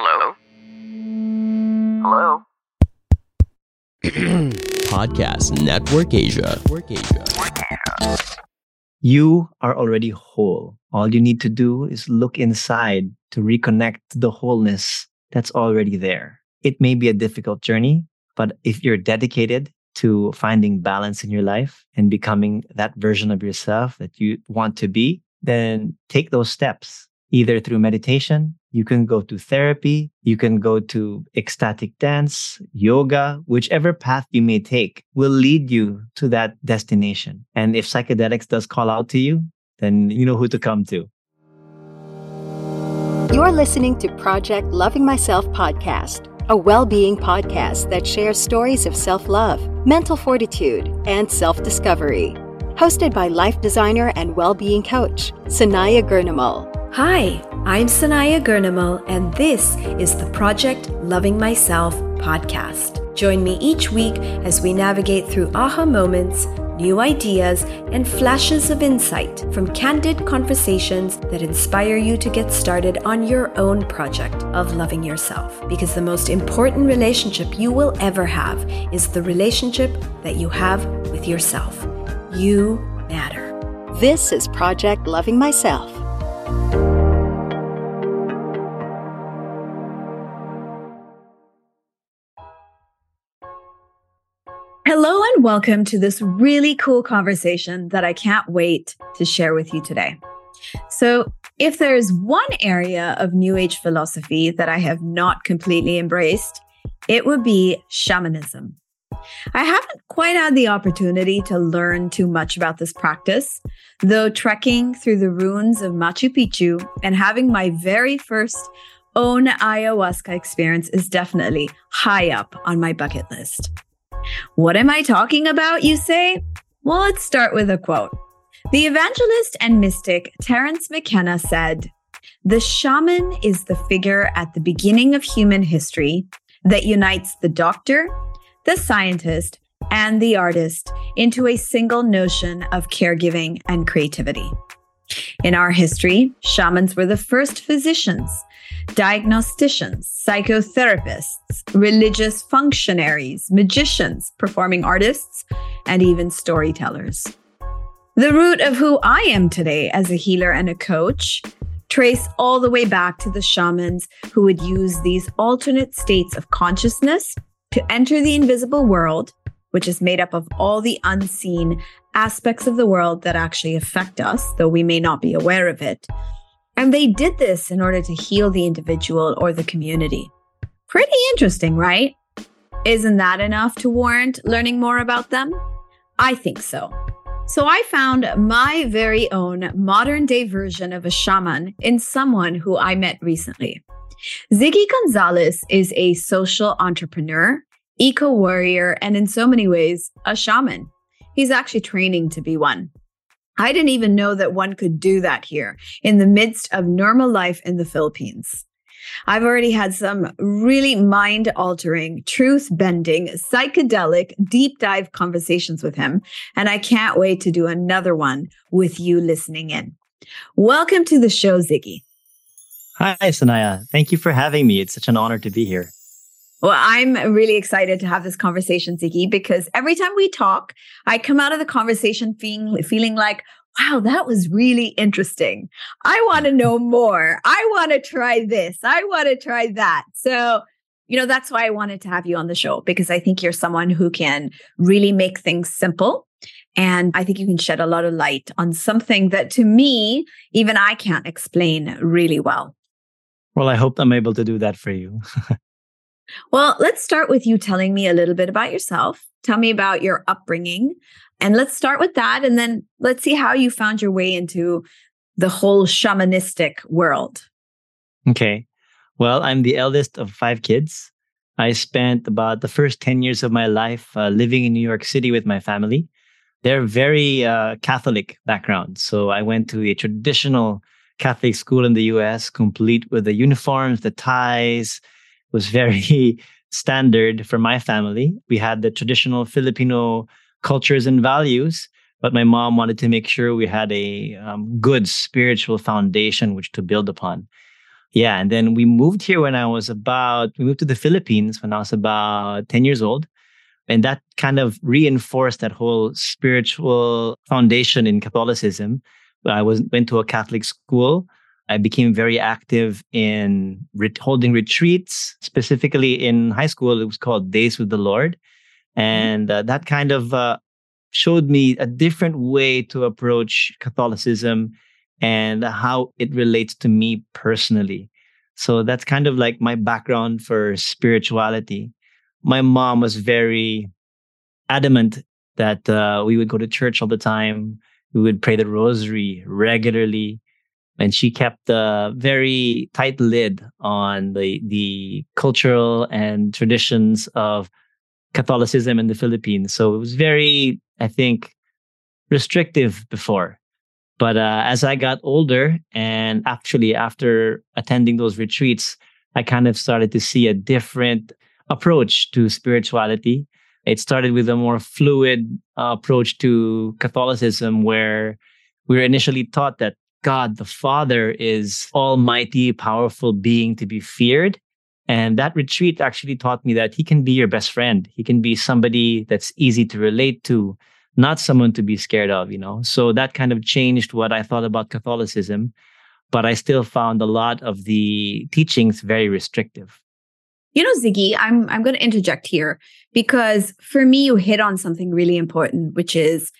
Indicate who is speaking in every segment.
Speaker 1: Hello? Hello?
Speaker 2: Podcast Network Asia. Network Asia.
Speaker 3: You are already whole. All you need to do is look inside to reconnect to the wholeness that's already there. It may be a difficult journey, but if you're dedicated to finding balance in your life and becoming that version of yourself that you want to be, then take those steps either through meditation. You can go to therapy. You can go to ecstatic dance, yoga, whichever path you may take will lead you to that destination. And if psychedelics does call out to you, then you know who to come to.
Speaker 4: You're listening to Project Loving Myself podcast, a well being podcast that shares stories of self love, mental fortitude, and self discovery. Hosted by life designer and well being coach, Sanaya Gurnamal.
Speaker 5: Hi, I'm Sanaya Gurnamal, and this is the Project Loving Myself podcast. Join me each week as we navigate through aha moments, new ideas, and flashes of insight from candid conversations that inspire you to get started on your own project of loving yourself. Because the most important relationship you will ever have is the relationship that you have with yourself. You matter.
Speaker 4: This is Project Loving Myself.
Speaker 5: Hello and welcome to this really cool conversation that I can't wait to share with you today. So, if there's one area of New Age philosophy that I have not completely embraced, it would be shamanism. I haven't quite had the opportunity to learn too much about this practice, though trekking through the ruins of Machu Picchu and having my very first own ayahuasca experience is definitely high up on my bucket list. What am I talking about, you say? Well, let's start with a quote. The evangelist and mystic Terence McKenna said, The shaman is the figure at the beginning of human history that unites the doctor, the scientist, and the artist into a single notion of caregiving and creativity. In our history, shamans were the first physicians, diagnosticians, psychotherapists, religious functionaries, magicians, performing artists, and even storytellers. The root of who I am today as a healer and a coach trace all the way back to the shamans who would use these alternate states of consciousness to enter the invisible world, which is made up of all the unseen aspects of the world that actually affect us, though we may not be aware of it. And they did this in order to heal the individual or the community. Pretty interesting, right? Isn't that enough to warrant learning more about them? I think so. So I found my very own modern day version of a shaman in someone who I met recently. Ziggy Gonzalez is a social entrepreneur, eco warrior, and in so many ways, a shaman. He's actually training to be one. I didn't even know that one could do that here in the midst of normal life in the Philippines. I've already had some really mind altering, truth bending, psychedelic, deep dive conversations with him, and I can't wait to do another one with you listening in. Welcome to the show, Ziggy.
Speaker 3: Hi, Sanaya. Thank you for having me. It's such an honor to be here.
Speaker 5: Well, I'm really excited to have this conversation, Ziggy, because every time we talk, I come out of the conversation feeling feeling like, wow, that was really interesting. I want to know more. I want to try this. I want to try that. So, you know, that's why I wanted to have you on the show because I think you're someone who can really make things simple. And I think you can shed a lot of light on something that to me, even I can't explain really well.
Speaker 3: Well, I hope I'm able to do that for you.
Speaker 5: Well, let's start with you telling me a little bit about yourself. Tell me about your upbringing. And let's start with that. And then let's see how you found your way into the whole shamanistic world?
Speaker 3: Okay. Well, I'm the eldest of five kids. I spent about the first 10 years of my life uh, living in New York City with my family. They're very uh, Catholic background. So I went to a traditional Catholic school in the US, complete with the uniforms, the ties. Was very standard for my family. We had the traditional Filipino cultures and values, but my mom wanted to make sure we had a um, good spiritual foundation which to build upon. Yeah, and then we moved here when I was about we moved to the Philippines when I was about 10 years old. And that kind of reinforced that whole spiritual foundation in Catholicism. I was went to a Catholic school. I became very active in re- holding retreats, specifically in high school. It was called Days with the Lord. Mm-hmm. And uh, that kind of uh, showed me a different way to approach Catholicism and how it relates to me personally. So that's kind of like my background for spirituality. My mom was very adamant that uh, we would go to church all the time. We would pray the rosary regularly. And she kept a very tight lid on the, the cultural and traditions of Catholicism in the Philippines. So it was very, I think, restrictive before. But uh, as I got older, and actually after attending those retreats, I kind of started to see a different approach to spirituality. It started with a more fluid uh, approach to Catholicism, where we were initially taught that God the Father is almighty, powerful being to be feared. And that retreat actually taught me that he can be your best friend. He can be somebody that's easy to relate to not someone to be scared of, you know? So that kind of changed what I thought about Catholicism, but I still found a lot of the teachings very restrictive.
Speaker 5: You know, Ziggy, I'm I'm going to interject here because for me you hit on something really important which is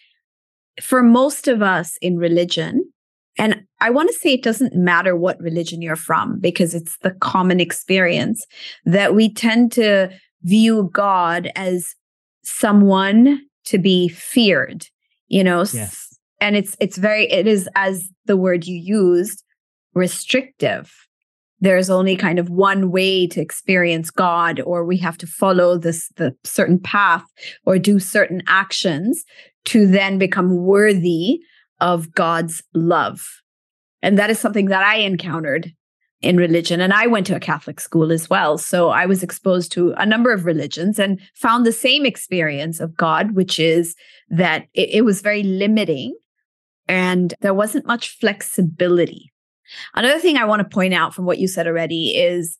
Speaker 5: for most of us in religion and I want to say it doesn't matter what religion you're from because it's the common experience that we tend to view God as someone to be feared you know yes. and it's it's very it is as the word you used restrictive there's only kind of one way to experience god or we have to follow this the certain path or do certain actions to then become worthy of god's love and that is something that i encountered in religion. And I went to a Catholic school as well. So I was exposed to a number of religions and found the same experience of God, which is that it, it was very limiting and there wasn't much flexibility. Another thing I want to point out from what you said already is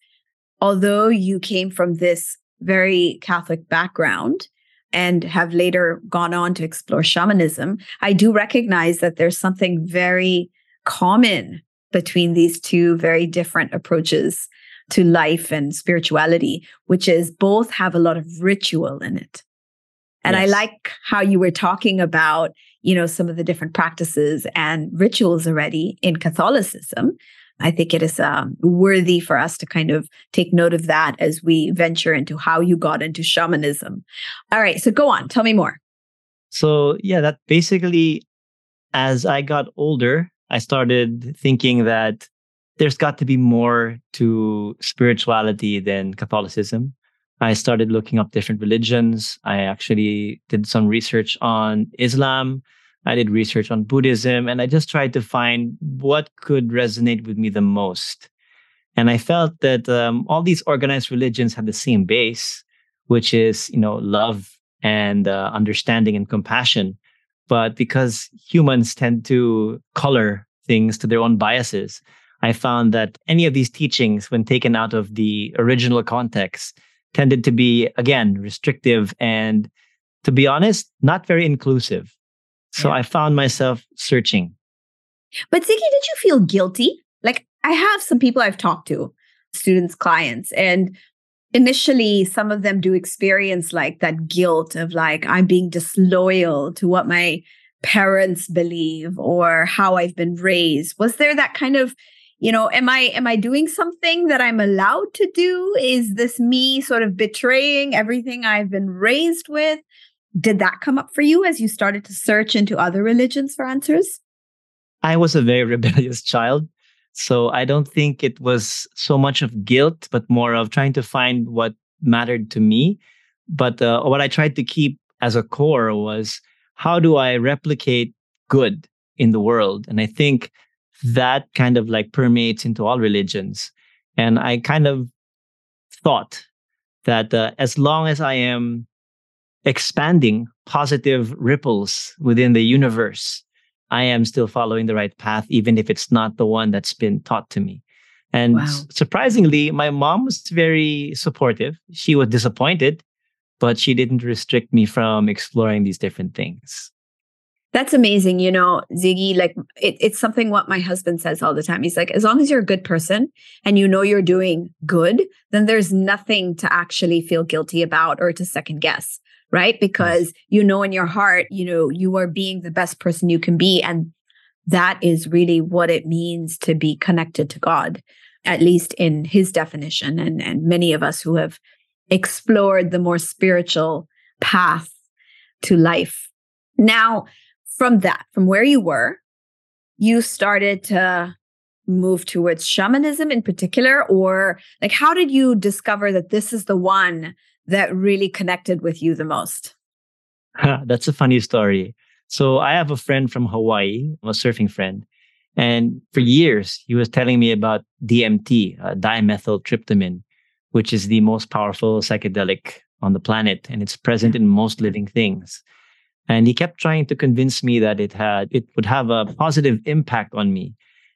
Speaker 5: although you came from this very Catholic background, and have later gone on to explore shamanism, I do recognize that there's something very common between these two very different approaches to life and spirituality, which is both have a lot of ritual in it. And yes. I like how you were talking about, you know, some of the different practices and rituals already in Catholicism. I think it is um, worthy for us to kind of take note of that as we venture into how you got into shamanism. All right, so go on, tell me more.
Speaker 3: So, yeah, that basically, as I got older, I started thinking that there's got to be more to spirituality than Catholicism. I started looking up different religions. I actually did some research on Islam. I did research on Buddhism, and I just tried to find what could resonate with me the most. And I felt that um, all these organized religions have the same base, which is, you know, love and uh, understanding and compassion. But because humans tend to color things to their own biases, I found that any of these teachings, when taken out of the original context, tended to be, again, restrictive and, to be honest, not very inclusive. So yeah. I found myself searching.
Speaker 5: But Ziggy, did you feel guilty? Like I have some people I've talked to, students, clients, and initially some of them do experience like that guilt of like i'm being disloyal to what my parents believe or how i've been raised was there that kind of you know am i am i doing something that i'm allowed to do is this me sort of betraying everything i've been raised with did that come up for you as you started to search into other religions for answers
Speaker 3: I was a very rebellious child. So I don't think it was so much of guilt, but more of trying to find what mattered to me. But uh, what I tried to keep as a core was how do I replicate good in the world? And I think that kind of like permeates into all religions. And I kind of thought that uh, as long as I am expanding positive ripples within the universe, I am still following the right path, even if it's not the one that's been taught to me. And wow. surprisingly, my mom was very supportive. She was disappointed, but she didn't restrict me from exploring these different things.
Speaker 5: That's amazing. You know, Ziggy, like it, it's something what my husband says all the time. He's like, as long as you're a good person and you know you're doing good, then there's nothing to actually feel guilty about or to second guess right? Mm. Because you know in your heart, you know, you are being the best person you can be. And that is really what it means to be connected to God, at least in his definition. And, and many of us who have explored the more spiritual path to life. Now, from that, from where you were, you started to move towards shamanism in particular, or like how did you discover that this is the one that really connected with you the most?
Speaker 3: That's a funny story. So I have a friend from Hawaii, a surfing friend. And for years, he was telling me about DMT, uh, dimethyltryptamine, which is the most powerful psychedelic on the planet. And it's present in most living things. And he kept trying to convince me that it had, it would have a positive impact on me.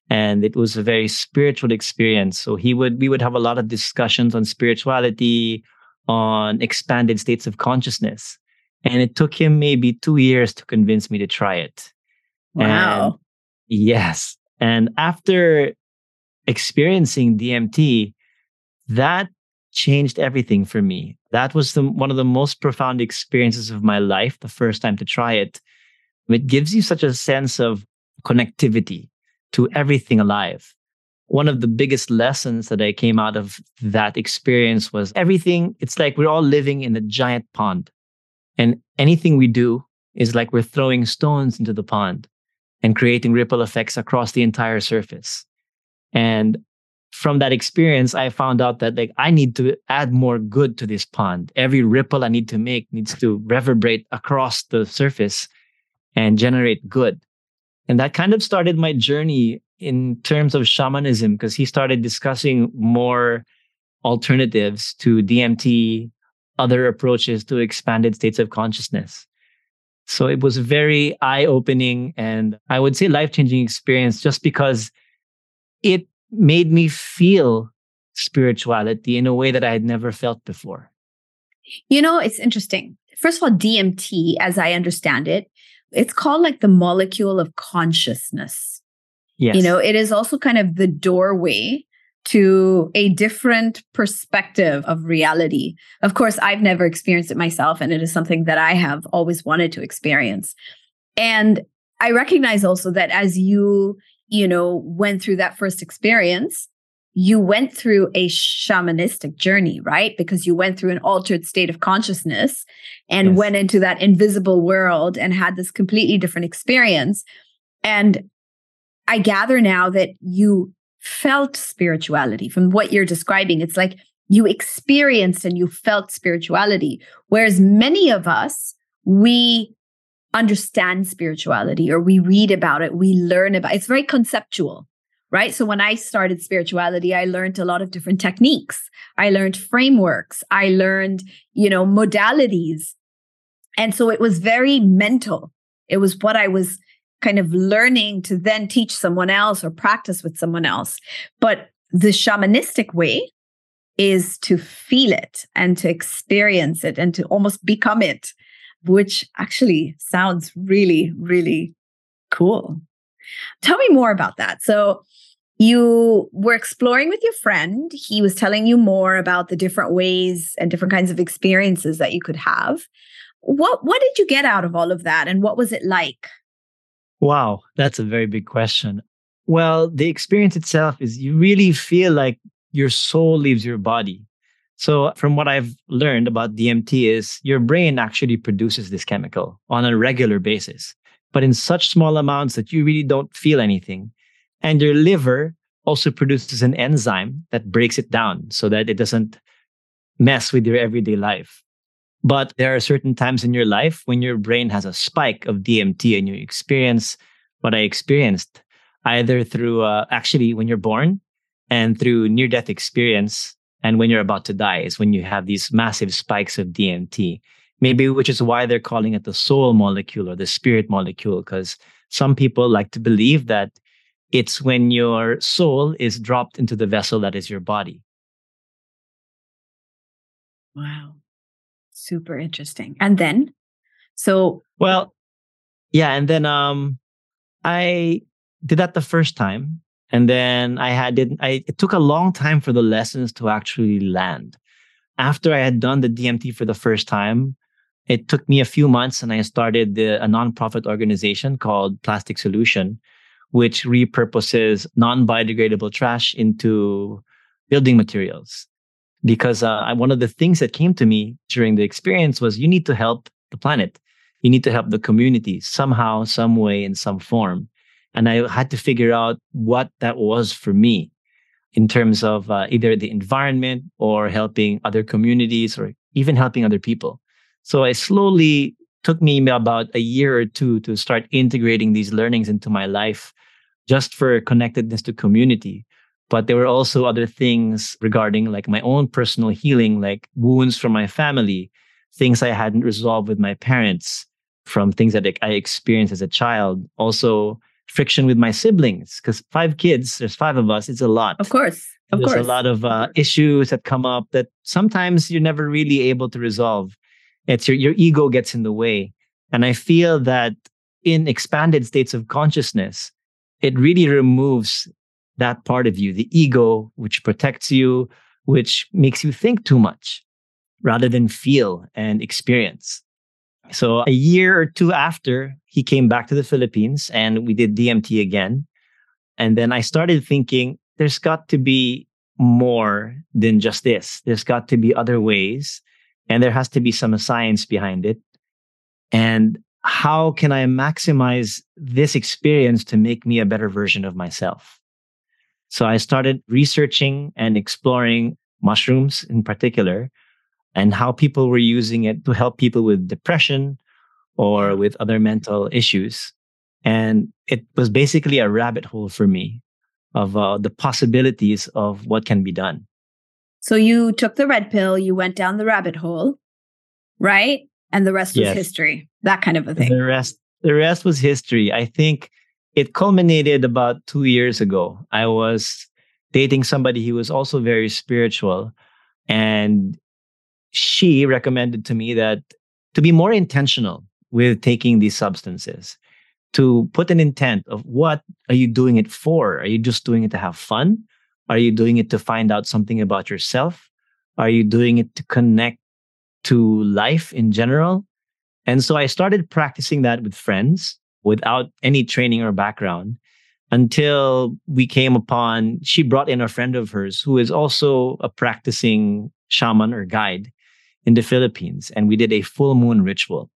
Speaker 3: And it was a very spiritual experience. So he would, we would have a lot of discussions on spirituality, on expanded states of consciousness. And it took him maybe two years to convince me to try it.
Speaker 5: Wow.
Speaker 3: And yes. And after experiencing DMT, that changed everything for me. That was the, one of the most profound experiences of my life, the first time to try it. It gives you such a sense of connectivity to everything alive one of the biggest lessons that I came out of that experience was everything, it's like we're all living in a giant pond. And anything we do is like we're throwing stones into the pond and creating ripple effects across the entire surface. And from that experience, I found out that like I need to add more good to this pond. Every ripple I need to make needs to reverberate across the surface and generate good. And that kind of started my journey in terms of shamanism because he started discussing more alternatives to DMT, other approaches to expanded states of consciousness. So it was very eye opening and I would say life changing experience just because it made me feel spirituality in a way that I had never felt before.
Speaker 5: You know, it's interesting. First of all, DMT, as I understand it, it's called like the molecule of consciousness.
Speaker 3: Yes.
Speaker 5: You know, it is also kind of the doorway to a different perspective of reality. Of course, I've never experienced it myself, and it is something that I have always wanted to experience. And I recognize also that as you, you know, went through that first experience, you went through a shamanistic journey, right? Because you went through an altered state of consciousness and yes. went into that invisible world and had this completely different experience. And I gather now that you felt spirituality from what you're describing. It's like you experienced and you felt spirituality. Whereas many of us, we understand spirituality or we read about it, we learn about it. It's very conceptual, right? So when I started spirituality, I learned a lot of different techniques. I learned frameworks. I learned, you know, modalities. And so it was very mental. It was what I was kind of learning to then teach someone else or practice with someone else. But the shamanistic way is to feel it and to experience it and to almost become it, which actually sounds really, really cool. Tell me more about that. So, you were exploring with your friend. He was telling you more about the different ways and different kinds of experiences that you could have. What what did you get out of all of that and what was it like?
Speaker 3: Wow, that's a very big question. Well, the experience itself is you really feel like your soul leaves your body. So, from what I've learned about DMT, is your brain actually produces this chemical on a regular basis. but in such small amounts that you really don't feel anything. And your liver also produces an enzyme that breaks it down so that it doesn't mess with your everyday life. But there are certain times in your life when your brain has a spike of DMT and you experience what I experienced either through uh, actually when you're born and through near death experience and when you're about to die is when you have these massive spikes of DMT. Maybe which is why they're calling it the soul molecule or the spirit molecule because some people like to believe that it's when your soul is dropped into the vessel that is your body.
Speaker 5: Wow. Super interesting. And then, so.
Speaker 3: Well, yeah. And then um, I did that the first time. And then I had did I it took a long time for the lessons to actually land. After I had done the DMT for the first time, it took me a few months and I started the, a nonprofit organization called Plastic Solution, which repurposes non-biodegradable trash into building materials because uh, one of the things that came to me during the experience was you need to help the planet. You need to help the community somehow some way in some form. And i had to figure out what that was for me in terms of uh, either the environment or helping other communities or even helping other people. So i slowly took me about a year or two to start integrating these learnings into my life just for connectedness to community but there were also other things regarding like my own personal healing like wounds from my family things i hadn't resolved with my parents from things that i experienced as a child. Also friction with my siblings because five kids there's five of us it's a lot.
Speaker 5: Of course of
Speaker 3: there's
Speaker 5: course.
Speaker 3: a lot of uh, issues that come up that sometimes you're never really able to resolve. It's your, your ego gets in the way. And i feel that in expanded states of consciousness it really removes that part of you, the ego, which protects you, which makes you think too much rather than feel and experience. So a year or two after, he came back to the Philippines and we did DMT again. And then I started thinking, there's got to be more than just this. There's got to be other ways. And there has to be some science behind it. And how can I maximize this experience to make me a better version of myself? So I started researching and exploring mushrooms in particular and how people were using it to help people with depression or with other mental issues. And it was basically a rabbit hole for me of uh, the possibilities of what can be done.
Speaker 5: So you took the red pill, you went down the rabbit hole, right? And the rest was history, that kind of a thing.
Speaker 3: The rest, the rest was history. I think it culminated about two years ago. I was dating somebody who was also very spiritual, and she recommended to me that to be more intentional with taking these substances, to put an intent of what are you doing it for? Are you just doing it to have fun? Are you doing it to find out something about yourself? Are you doing it to connect to life in general? And so I started practicing that with friends without any training or background until we came upon, she brought in a friend of hers who is also a practicing shaman or guide in the Philippines. And we did a full moon ritual.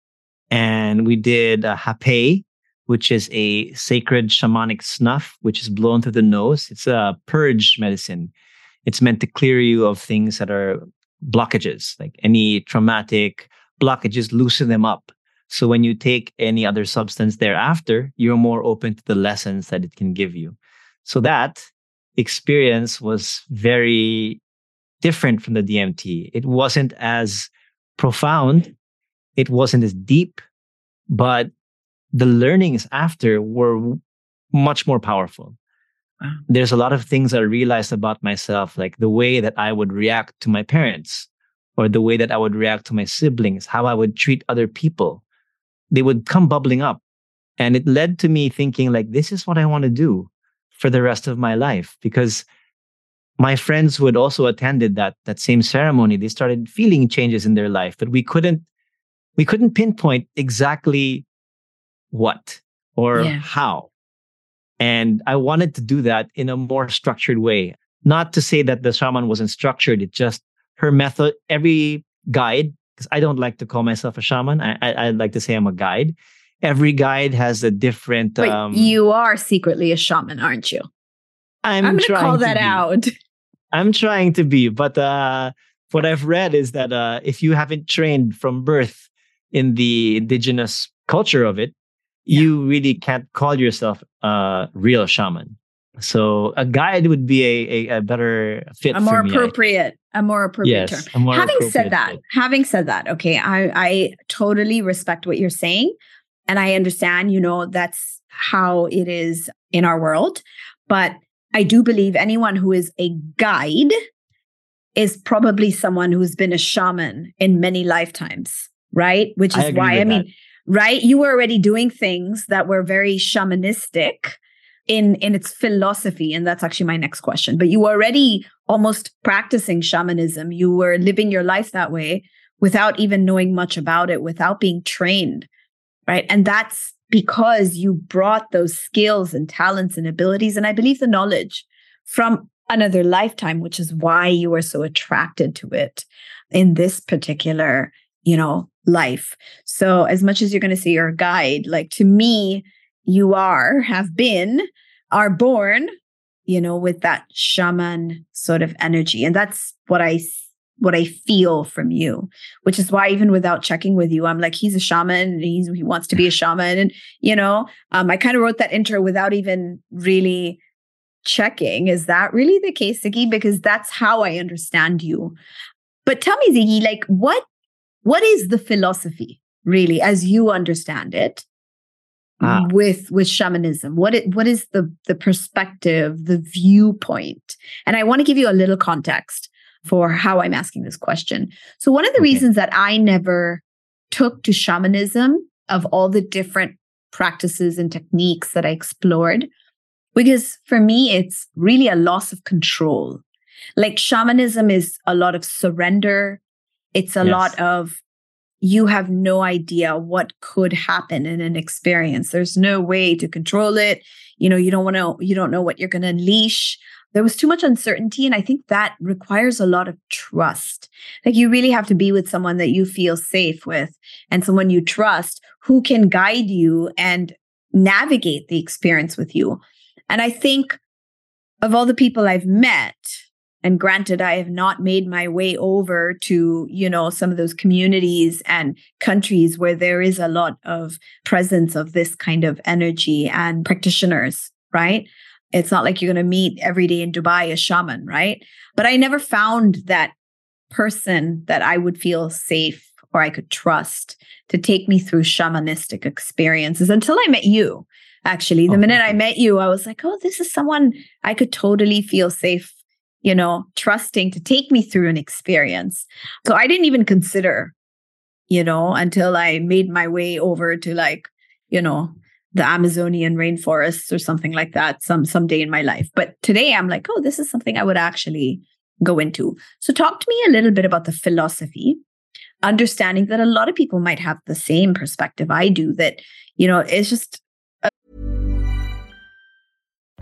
Speaker 3: And we did a hape, which is a sacred shamanic snuff, which is blown through the nose. It's a purge medicine. It's meant to clear you of things that are blockages, like any traumatic blockages, loosen them up. So when you take any other substance thereafter, you're more open to the lessons that it can give you. So that experience was very different from the DMT. It wasn't as profound, it wasn't as deep, but the learnings after were much more powerful. There's a lot of things I realized about myself, like the way that I would react to my parents or the way that I would react to my siblings, how I would treat other people. They would come bubbling up. And it led to me thinking, like, this is what I want to do for the rest of my life. Because my friends who had also attended that that same ceremony, they started feeling changes in their life, but we couldn't we couldn't pinpoint exactly what or
Speaker 5: Yeah.
Speaker 3: how. And I wanted to do that in a more structured way. Not to say that the shaman wasn't structured, it just her method, every guide, because I don't like to call myself a shaman. I, I, I like to say I'm a guide. every guide has a different.
Speaker 5: But
Speaker 3: um,
Speaker 5: you are secretly a shaman, aren't you?
Speaker 3: I'm,
Speaker 5: I'm, going to call that
Speaker 3: be.
Speaker 5: out.
Speaker 3: I'm trying to be, but uh, what I've read is that uh, if you haven't trained from birth in the indigenous culture of it,
Speaker 5: Yeah.
Speaker 3: you really can't call yourself a real shaman. So a guide would be a, a, a better fit
Speaker 5: A more
Speaker 3: me.
Speaker 5: Appropriate, a more appropriate
Speaker 3: yes,
Speaker 5: term.
Speaker 3: more
Speaker 5: having said that,
Speaker 3: fit.
Speaker 5: having said that, okay, I I totally respect what you're saying, and I understand. You know, that's how it is in our world, but I do believe anyone who is a guide is probably someone who's been a shaman in many lifetimes, right? Which is
Speaker 3: agree
Speaker 5: why I mean, right? You were already doing things that were very shamanistic in in its philosophy and that's actually my next question but you already almost practicing shamanism. You were living your life that way without even knowing much about it without being trained right? And that's because you brought those skills and talents and abilities and i believe the knowledge from another lifetime which is why you were so attracted to it in this particular you know life. So as much as you're going to say you're a guide like to me you are, have been, are born, you know, with that shaman sort of energy. And that's what I what I feel from you, which is why even without checking with you, I'm like, he's a shaman. He's, he wants to be a shaman. And, you know, um, I kind of wrote that intro without even really checking. Is that really the case, Ziggy? Because that's how I understand you. But tell me, Ziggy, like what what is the philosophy really as you understand it?
Speaker 3: Ah.
Speaker 5: with with shamanism what it, what is the the perspective the viewpoint and i want to give you a little context for how i'm asking this question so one of the
Speaker 3: Okay.
Speaker 5: reasons that i never took to shamanism of all the different practices and techniques that i explored because for me it's really a loss of control like shamanism is a lot of surrender it's a
Speaker 3: Yes.
Speaker 5: lot of you have no idea what could happen in an experience. There's no way to control it. You know you don't want to you don't know what you're going to unleash. There was too much uncertainty and i think that requires a lot of trust. Like you really have to be with someone that you feel safe with and someone you trust who can guide you and navigate the experience with you. And i think of all the people i've met and granted i have not made my way over to you know some of those communities and countries where there is a lot of presence of this kind of energy and practitioners right? It's not like you're going to meet every day in dubai a shaman right? But i never found that person that i would feel safe or i could trust to take me through shamanistic experiences until i met you actually. The
Speaker 3: Oh,
Speaker 5: minute i met you i was like oh this is someone i could totally feel safe you know, trusting to take me through an experience. So I didn't even consider, you know, until I made my way over to like, you know, the Amazonian rainforests or something like that some someday in my life. But today I'm like, oh, this is something I would actually go into. So talk to me a little bit about the philosophy, understanding that a lot of people might have the same perspective I do that, you know, it's just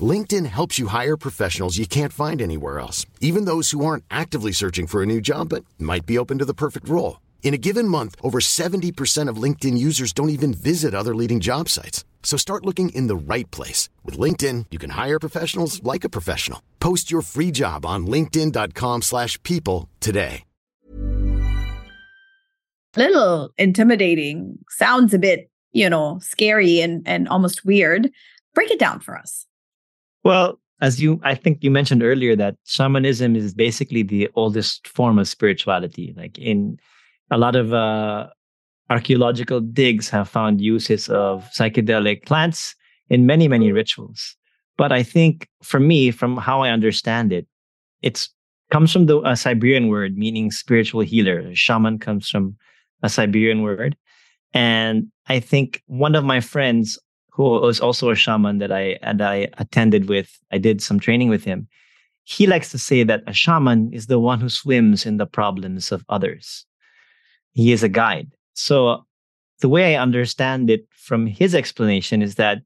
Speaker 6: LinkedIn helps you hire professionals you can't find anywhere else, even those who aren't actively searching for a new job but might be open to the perfect role. In a given month, over 70% of LinkedIn users don't even visit other leading job sites. So start looking in the right place. With LinkedIn, you can hire professionals like a professional. Post your free job on linkedin.com/people slash people today.
Speaker 5: little intimidating, sounds a bit, you know, scary and and almost weird. Break it down for us.
Speaker 3: Well, as you, I think you mentioned earlier that shamanism is basically the oldest form of spirituality. Like in a lot of uh, archaeological digs have found uses of psychedelic plants in many, many rituals. But I think for me, from how I understand it, it comes from the a Siberian word meaning spiritual healer. Shaman comes from a Siberian word. And I think one of my friends who was also a shaman that I and I attended with, I did some training with him. he likes to say that a shaman is the one who swims in the problems of others. He is a guide. So the way I understand it from his explanation is that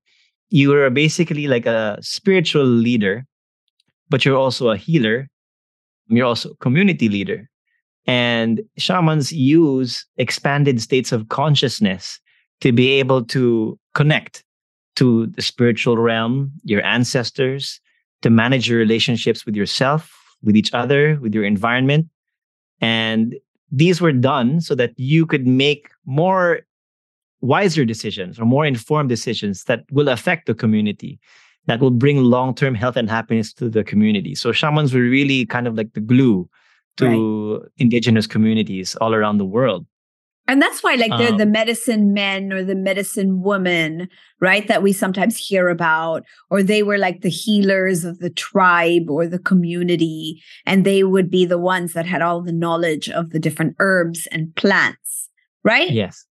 Speaker 3: you are basically like a spiritual leader, but you're also a healer. You're also a community leader. And shamans use expanded states of consciousness to be able to connect to the spiritual realm, your ancestors, to manage your relationships with yourself, with each other, with your environment. And these were done so that you could make more wiser decisions or more informed decisions that will affect the community, that will bring long term health and happiness to the community. So, shamans were really kind of like the glue to right. indigenous communities all around the world.
Speaker 5: And that's why, like, they're um, the medicine men or the medicine woman, right? That we sometimes hear about, or they were like the healers of the tribe or the community. And they would be the ones that had all the knowledge of the different herbs and plants, right?
Speaker 3: Yes.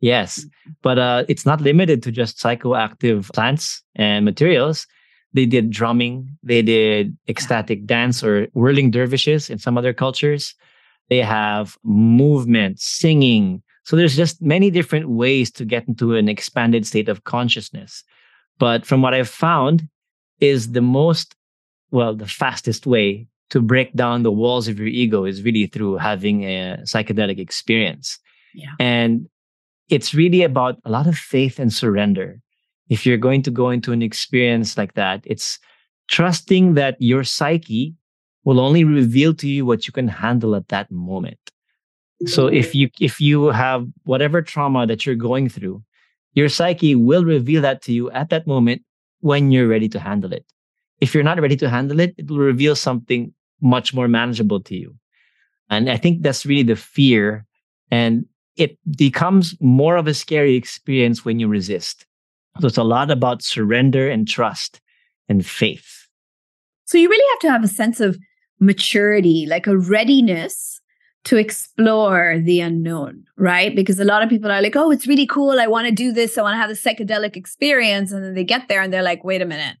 Speaker 3: Yes. But uh, it's not limited to just psychoactive plants and materials. They did drumming, they did ecstatic dance or whirling dervishes in some other cultures they have movement, singing. So there's just many different ways to get into an expanded state of consciousness. But from what I've found is the most, well, the fastest way to break down the walls of your ego is really through having a psychedelic experience. Yeah. And it's really about a lot of faith and surrender. If you're going to go into an experience like that, it's trusting that your psyche will only reveal to you what you can handle at that moment. So if you if you have whatever trauma that you're going through, your psyche will reveal that to you at that moment when you're ready to handle it. If you're not ready to handle it, it will reveal something much more manageable to you. And I think that's really the fear. And it becomes more of a scary experience when you resist. So it's a lot about surrender and trust and faith.
Speaker 5: So you really have to have a sense of maturity, like a readiness to explore the unknown, right? Because a lot of people are like, oh, it's really cool. I want to do this. I want to have a psychedelic experience. And then they get there and they're like, wait a minute.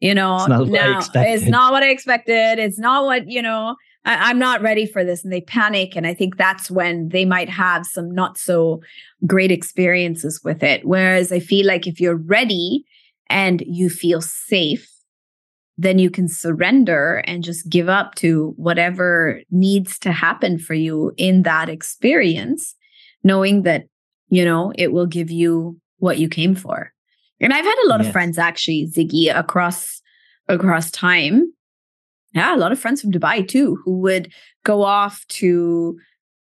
Speaker 5: You know, it's not, now, it's not what I expected. It's not what, you know, I, I'm not ready for this. And they panic. And I think that's when they might have some not so great experiences with it. Whereas I feel like if you're ready and you feel safe, then you can surrender and just give up to whatever needs to happen for you in that experience, knowing that, you know, it will give you what you came for. And I've had a lot yes. of friends actually, Ziggy, across across time. Yeah, a lot of friends from Dubai too, who would go off to,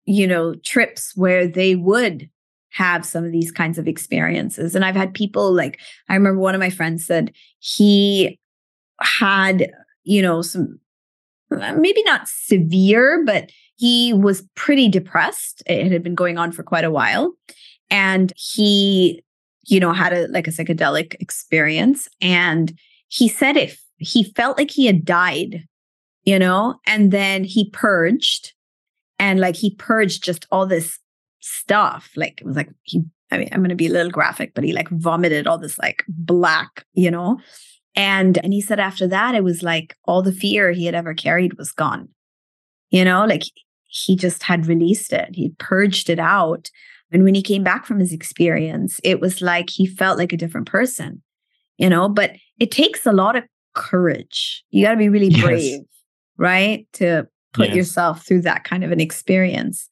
Speaker 5: you know, trips where they would have some of these kinds of experiences. And I've had people like, I remember one of my friends said he had, you know, some uh, maybe not severe, but he was pretty depressed. It had been going on for quite a while. And he, you know, had a like a psychedelic experience. And he said if he felt like he had died, you know, and then he purged and like he purged just all this stuff. Like it was like he I mean, I'm going to be a little graphic, but he like vomited all this like black, you know, and and he said after that it was like all the fear he had ever carried was gone. You know, like he just had released it. He purged it out. And when he came back from his experience, it was like he felt like a different person. You know, but it takes a lot of courage. You got to be really brave, right? To put yes. yourself through that kind of an experience.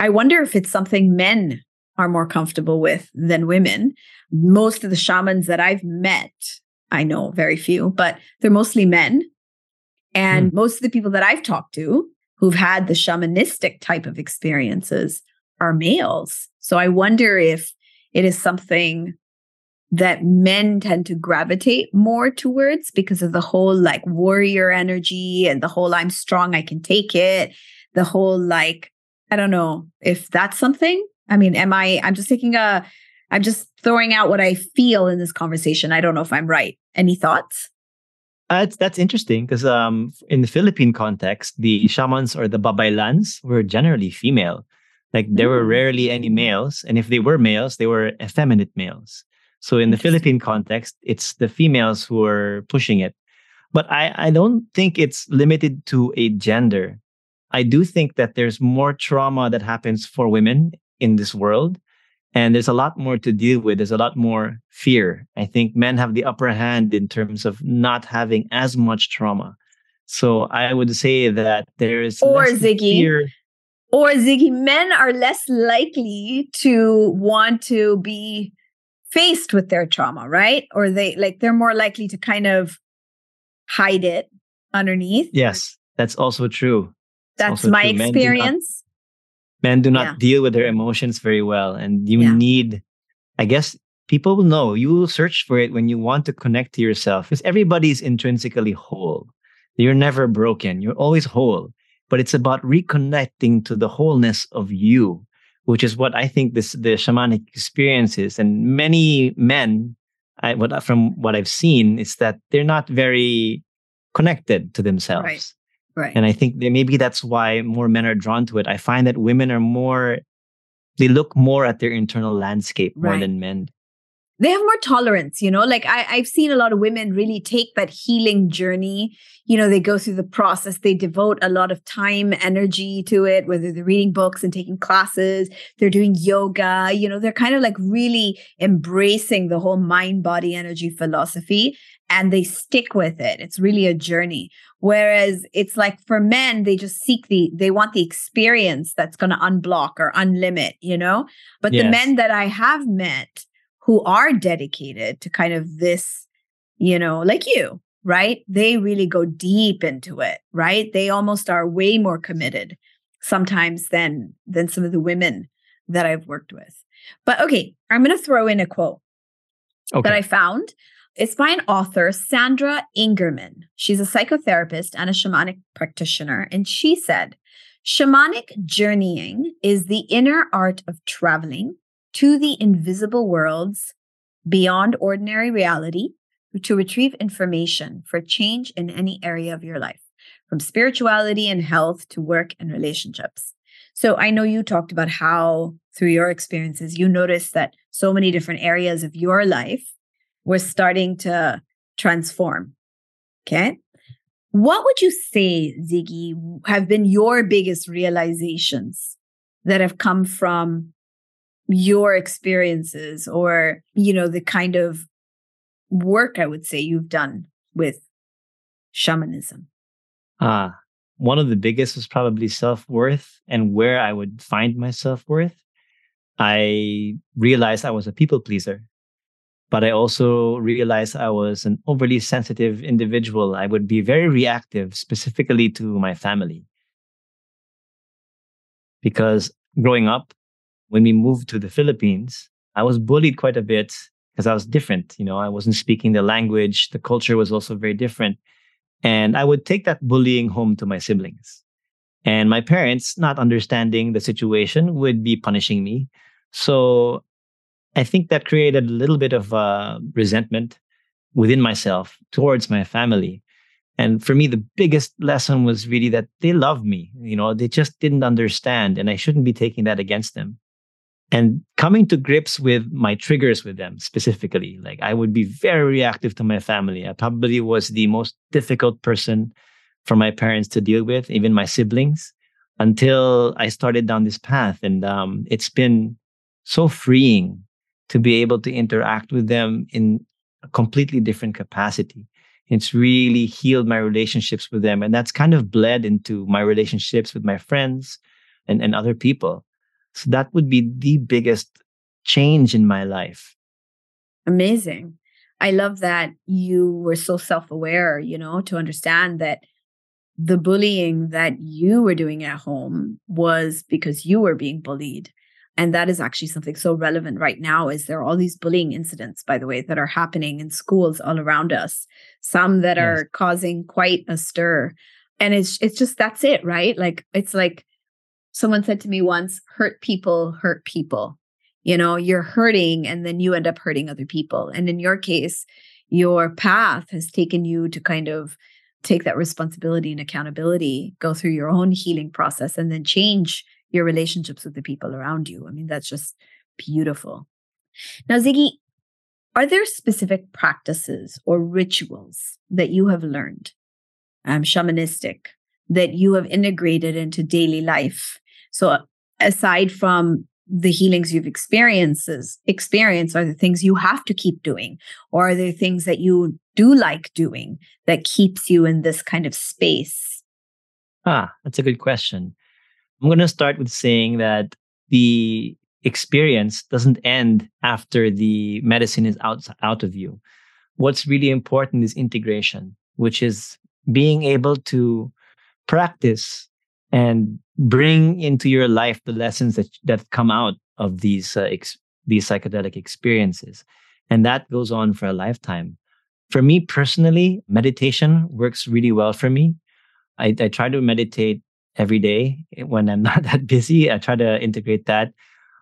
Speaker 5: I wonder if it's something men are more comfortable with than women. Most of the shamans that I've met I know very few, but they're mostly men. And mm. most of the people that I've talked to who've had the shamanistic type of experiences are males. So I wonder if it is something that men tend to gravitate more towards because of the whole like warrior energy and the whole I'm strong, I can take it. The whole like, I don't know if that's something. I mean, am I, I'm just taking a, I'm just throwing out what I feel in this conversation. I don't know if I'm right. Any thoughts?
Speaker 3: Uh, that's interesting because um, in the Philippine context, the shamans or the babaylans were generally female. Like there were mm. rarely any males, and if they were males, they were effeminate males. So in the Philippine context, it's the females who are pushing it. But I, I don't think it's limited to a gender. I do think that there's more trauma that happens for women in this world. And there's a lot more to deal with. There's a lot more fear. I think men have the upper hand in terms of not having as much trauma. So I would say that there is
Speaker 5: or Ziggy, fear. or Ziggy, men are less likely to want to be faced with their trauma, right? Or they like they're more likely to kind of hide it underneath.
Speaker 3: Yes, that's also true.
Speaker 5: That's also my true. experience.
Speaker 3: Men do not, men do not yeah. deal with their emotions very well. And you yeah. need, I guess, people will know. You will search for it when you want to connect to yourself because everybody's intrinsically whole. You're never broken, you're always whole. But it's about reconnecting to the wholeness of you, which is what I think this the shamanic experience is. And many men I, what from what I've seen is that they're not very connected to themselves.
Speaker 5: Right. Right.
Speaker 3: And I think that maybe that's why more men are drawn to it. I find that women are more, they look more at their internal landscape more than men.
Speaker 5: They have more tolerance you know? Like I, i've seen a lot of women really take that healing journey. You know they go through the process they devote a lot of time energy to it whether they're reading books and taking classes they're doing yoga you know? They're kind of like really embracing the whole mind body energy philosophy and they stick with it it's really a journey whereas it's like for men they just seek the they want the experience that's going to unblock or unlimit you know but yes. the men that i have met who are dedicated to kind of this, you know, like you, right? They really go deep into it, right? They almost are way more committed sometimes than than some of the women that I've worked with. But okay, I'm going to throw in a quote okay. that I found. It's by an author, Sandra Ingerman. She's a psychotherapist and a shamanic practitioner. And she said, Shamanic journeying is the inner art of traveling to the invisible worlds beyond ordinary reality to retrieve information for change in any area of your life, from spirituality and health to work and relationships. So I know you talked about how, through your experiences, you noticed that so many different areas of your life were starting to transform. Okay. What would you say, Ziggy, have been your biggest realizations that have come from your experiences or you know the kind of work i would say you've done with shamanism
Speaker 3: ah uh, one of the biggest was probably self-worth and where i would find my self-worth i realized i was a people pleaser but i also realized i was an overly sensitive individual i would be very reactive specifically to my family because growing up when we moved to the Philippines, I was bullied quite a bit because I was different. You know, I wasn't speaking the language. The culture was also very different. And I would take that bullying home to my siblings. And my parents, not understanding the situation, would be punishing me. So I think that created a little bit of uh, resentment within myself towards my family. And for me, the biggest lesson was really that they love me. You know, they just didn't understand, and I shouldn't be taking that against them and coming to grips with my triggers with them specifically like i would be very reactive to my family i probably was the most difficult person for my parents to deal with even my siblings until i started down this path and um, it's been so freeing to be able to interact with them in a completely different capacity it's really healed my relationships with them and that's kind of bled into my relationships with my friends and, and other people so that would be the biggest change in my life.
Speaker 5: Amazing. I love that you were so self aware, you know, to understand that the bullying that you were doing at home was because you were being bullied. And that is actually something so relevant right now is there are all these bullying incidents, by the way, that are happening in schools all around us, some that yes. are causing quite a stir. And it's it's just that's it, right? Like it's like someone said to me once hurt people hurt people you know you're hurting and then you end up hurting other people and in your case your path has taken you to kind of take that responsibility and accountability go through your own healing process and then change your relationships with the people around you. I mean that's just beautiful. Now ziggy are there specific practices or rituals that you have learned, um, shamanistic, that you have integrated into daily life? So, aside from the healings you've experiences experienced are the things you have to keep doing? Or are there things that you do like doing that keeps you in this kind of space?
Speaker 3: Ah that's a good question i'm going to start with saying that the experience doesn't end after the medicine is out, out of you. What's really important is integration, which is being able to practice and bring into your life the lessons that, that come out of these, uh, ex- these psychedelic experiences. And that goes on for a lifetime. For me personally, meditation works really well for me. I, I try to meditate every day when I'm not that busy. I try to integrate that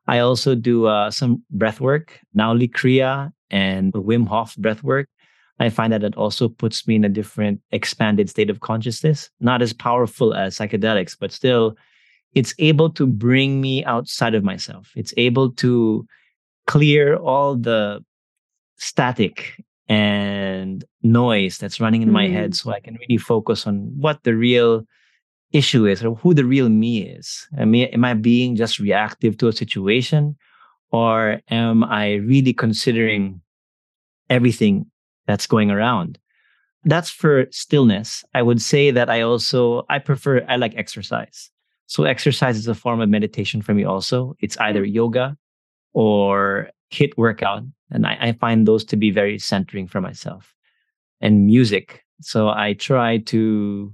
Speaker 3: I also do uh, some breath work, Nauli Kriya and Wim Hof breath work. I find that it also puts me in a different expanded state of consciousness, not as powerful as psychedelics, but still it's able to bring me outside of myself. It's able to clear all the static and noise that's running in mm. my head mm. so I can really focus on what the real issue is or who the real me is. I mean, am I being just reactive to a situation or am I really considering everything that's going around? That's for stillness. I would say that I also, I prefer, I like exercise. So exercise is a form of meditation for me also. It's either yoga or HIIT workout. And I, I find those to be very centering for myself and music. So I try to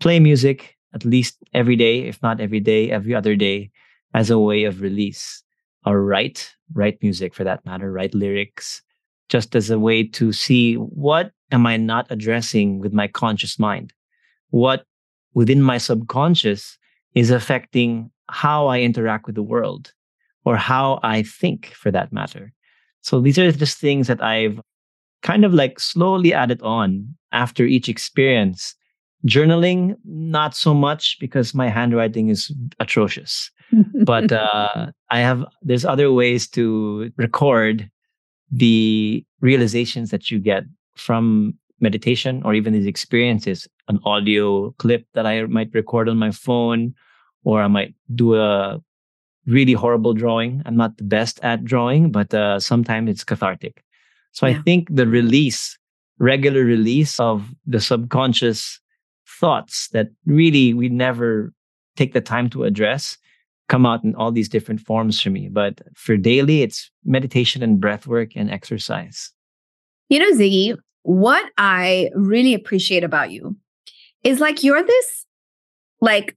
Speaker 3: play music at least every day, if not every day, every other day, as a way of release or write, write music for that matter, write lyrics, just as a way to see what am I not addressing with my conscious mind? What within my subconscious is affecting how I interact with the world or how I think for that matter. So these are just things that I've kind of like slowly added on after each experience Journaling, not so much because my handwriting is atrocious. but uh, I have, there's other ways to record the realizations that you get from meditation or even these experiences, an audio clip that I might record on my phone, or I might do a really horrible drawing. I'm not the best at drawing, but uh, sometimes it's cathartic. So yeah. I think the release, regular release of the subconscious thoughts that really we never take the time to address come out in all these different forms for me. But for daily, it's meditation and breath work and exercise.
Speaker 5: You know, Ziggy, what I really appreciate about you is like you're this like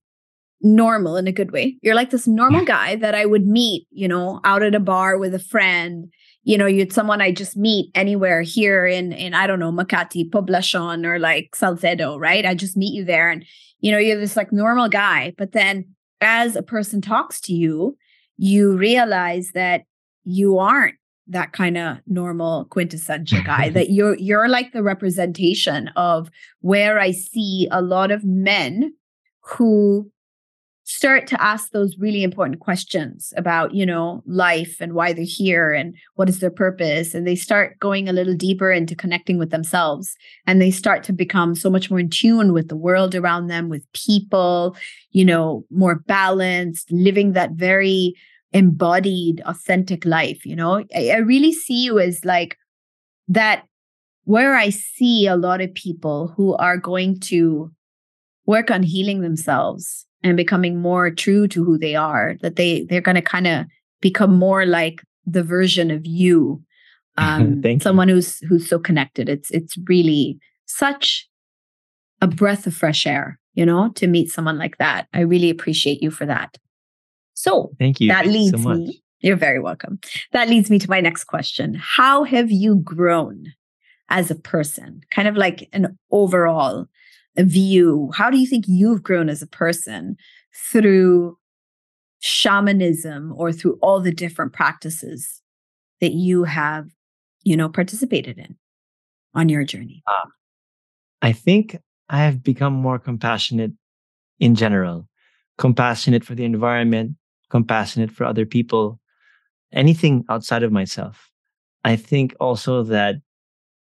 Speaker 5: normal in a good way. You're like this normal guy that I would meet, you know, out at a bar with a friend you know, you'd someone I just meet anywhere here in in I don't know Makati, Poblacion, or like Salcedo, right? I just meet you there, and you know, you're this like normal guy. But then, as a person talks to you, you realize that you aren't that kind of normal quintessential guy that you're you're like the representation of where i see a lot of men who start to ask those really important questions about you know life and why they're here and what is their purpose. And they start going a little deeper into connecting with themselves. And they start to become so much more in tune with the world around them with people you know more balanced living that very embodied authentic life you know? I, I really see you as like that where i see a lot of people who are going to work on healing themselves and becoming more true to who they are that they they're going to kind of become more like the version of you um someone you. who's who's so connected. It's it's really such a breath of fresh air you know to meet someone like that. I really appreciate you for that. So
Speaker 3: thank you.
Speaker 5: that leads
Speaker 3: so
Speaker 5: me you're very welcome. That leads me to my next question. How have you grown as a person? Kind of like an overall view? How do you think you've grown as a person through shamanism or through all the different practices that you have, you know, participated in on your journey? Uh,
Speaker 3: I think I have become more compassionate in general, compassionate for the environment, compassionate for other people, anything outside of myself. I think also that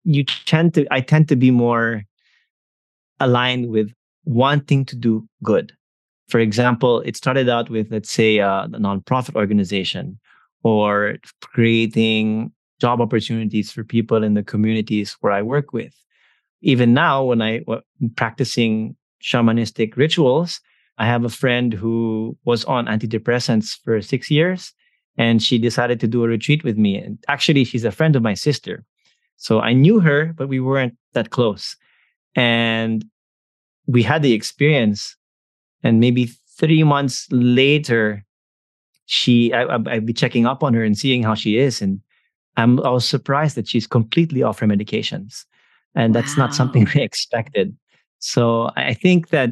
Speaker 3: you tend to, I tend to be more aligned with wanting to do good. For example, it started out with, let's say, uh, a nonprofit organization or creating job opportunities for people in the communities where I work with. Even now, when I am practicing shamanistic rituals, I have a friend who was on antidepressants for six years and she decided to do a retreat with me. And actually, she's a friend of my sister. So I knew her, but we weren't that close. And we had the experience. And maybe three months later, she, I, I'd be checking up on her and seeing how she is. And I'm, I was surprised that she's completely off her medications. And wow. that's not something we expected. So I think that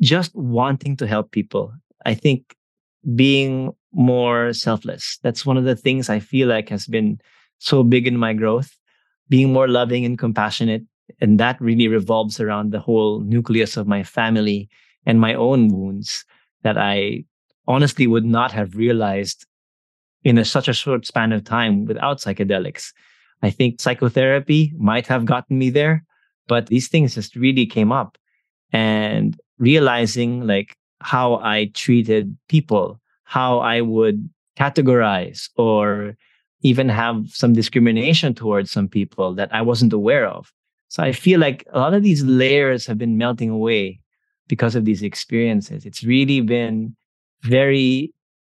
Speaker 3: just wanting to help people, I think being more selfless, that's one of the things I feel like has been so big in my growth, being more loving and compassionate. And that really revolves around the whole nucleus of my family and my own wounds that I honestly would not have realized in a, such a short span of time without psychedelics. I think psychotherapy might have gotten me there, but these things just really came up and realizing like how I treated people, how I would categorize or even have some discrimination towards some people that I wasn't aware of. So I feel like a lot of these layers have been melting away because of these experiences. It's really been very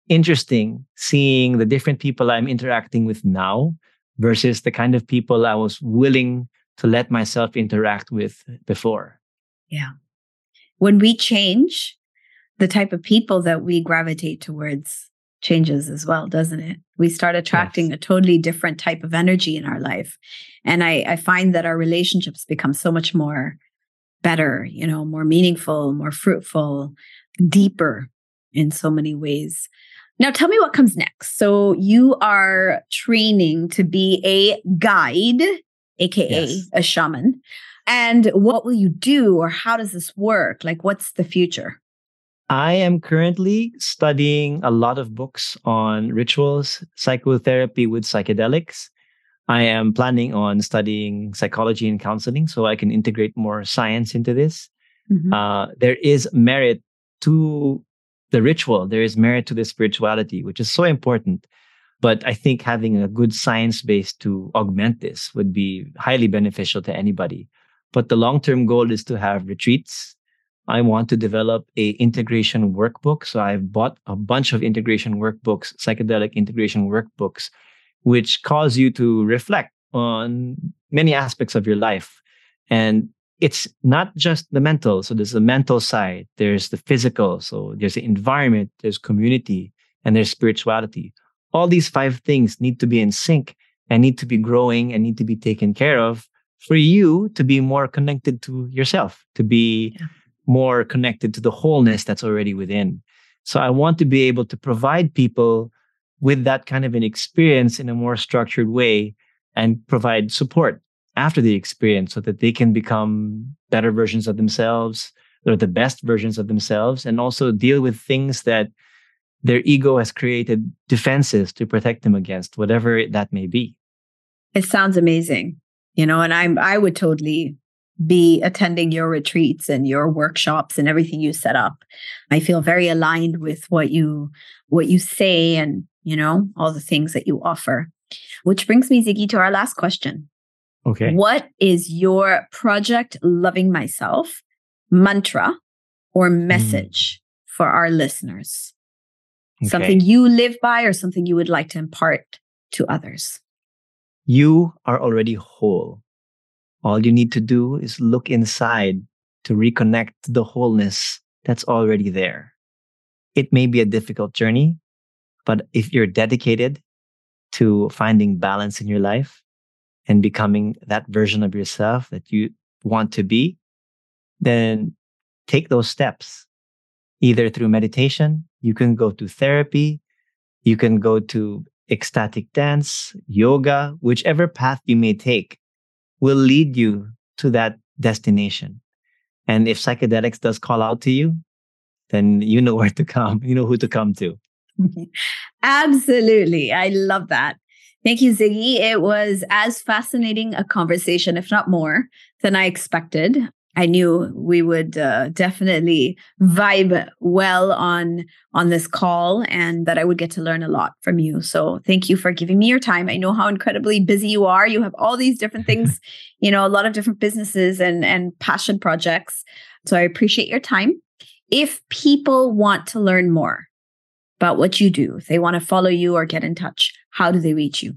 Speaker 3: interesting seeing the different people I'm interacting with now versus the kind of people I was willing to let myself interact with before.
Speaker 5: Yeah. When we change, the type of people that we gravitate towards changes as well, doesn't it? We start attracting yes. a totally different type of energy in our life. And I, I find that our relationships become so much more better, you know, more meaningful, more fruitful, deeper in so many ways. Now, tell me what comes next. So, you are training to be a guide, AKA yes. a shaman. And what will you do, or how does this work? Like, what's the future?
Speaker 3: I am currently studying a lot of books on rituals, psychotherapy with psychedelics. I am planning on studying psychology and counseling so I can integrate more science into this. Mm-hmm. Uh, there is merit to the ritual, there is merit to the spirituality, which is so important. But I think having a good science base to augment this would be highly beneficial to anybody. But the long term goal is to have retreats. I want to develop a integration workbook. So I've bought a bunch of integration workbooks, psychedelic integration workbooks, which cause you to reflect on many aspects of your life. And it's not just the mental. So there's the mental side, there's the physical. So there's the environment, there's community, and there's spirituality. All these five things need to be in sync and need to be growing and need to be taken care of for you to be more connected to yourself, to be yeah. More connected to the wholeness that's already within. So I want to be able to provide people with that kind of an experience in a more structured way and provide support after the experience so that they can become better versions of themselves or the best versions of themselves and also deal with things that their ego has created defenses to protect them against whatever that may be
Speaker 5: it sounds amazing you know and i'm i would totally be attending your retreats and your workshops and everything you set up i feel very aligned with what you what you say and you know all the things that you offer which brings me ziggy to our last question
Speaker 3: Okay.
Speaker 5: What is your project loving myself mantra or hmm. message mm. for our listeners? Okay. Something you live by or something you would like to impart to others?
Speaker 3: You are already whole. All you need to do is look inside to reconnect to the wholeness that's already there. It may be a difficult journey, but if you're dedicated to finding balance in your life, and becoming that version of yourself that you want to be, then take those steps either through meditation, you can go to therapy, you can go to ecstatic dance, yoga, whichever path you may take will lead you to that destination. And if psychedelics does call out to you, then you know where to come, you know who to come to.
Speaker 5: Absolutely. I love that. Thank you, Ziggy. It was as fascinating a conversation, if not more, than I expected. I knew we would uh, definitely vibe well on on this call, and that I would get to learn a lot from you. So, thank you for giving me your time. I know how incredibly busy you are. You have all these different things, you know, a lot of different businesses and and passion projects. So, I appreciate your time. If people want to learn more about what you do, if they want to follow you or get in touch, how do they reach you?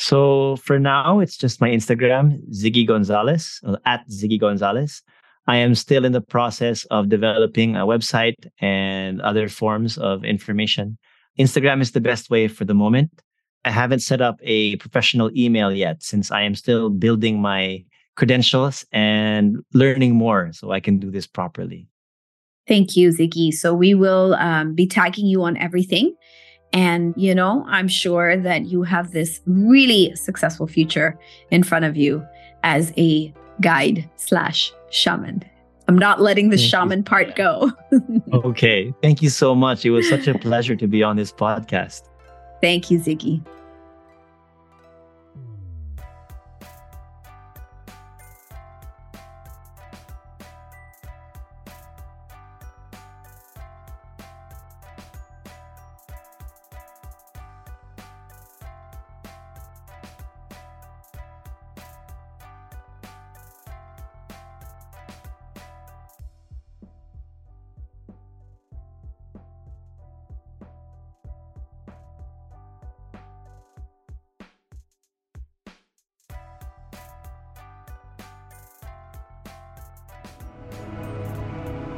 Speaker 3: So for now, it's just my Instagram, Ziggy Gonzalez, uh, at Ziggy Gonzalez. I am still in the process of developing a website and other forms of information. Instagram is the best way for the moment. I haven't set up a professional email yet since I am still building my credentials and learning more so I can do this properly.
Speaker 5: Thank you, Ziggy. So we will um, be tagging you on everything. And, you know, I'm sure that you have this really successful future in front of you as a guide slash shaman. I'm not letting the Thank shaman you. part go.
Speaker 3: okay. Thank you so much. It was such a pleasure to be on this podcast.
Speaker 5: Thank you, Ziggy.